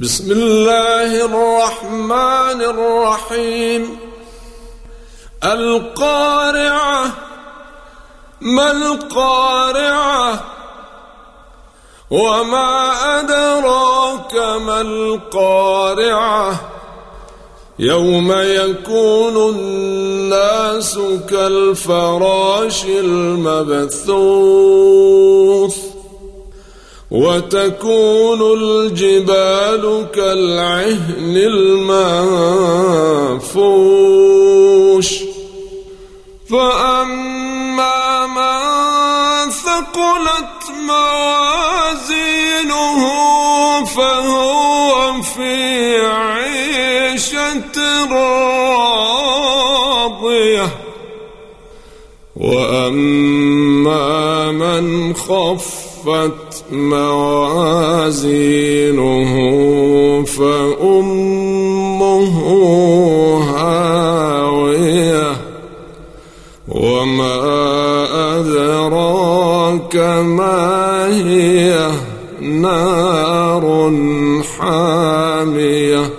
بسم الله الرحمن الرحيم. القارعة ما القارعة؟ وما أدراك ما القارعة؟ يوم يكون الناس كالفراش المبثوث. وتكون الجبال كالعهن المنفوش. فأما من ثقلت موازينه فهو في عيشة راضية. وأما خفت موازينه فأمه هاوية وما أدراك ما هي نار حامية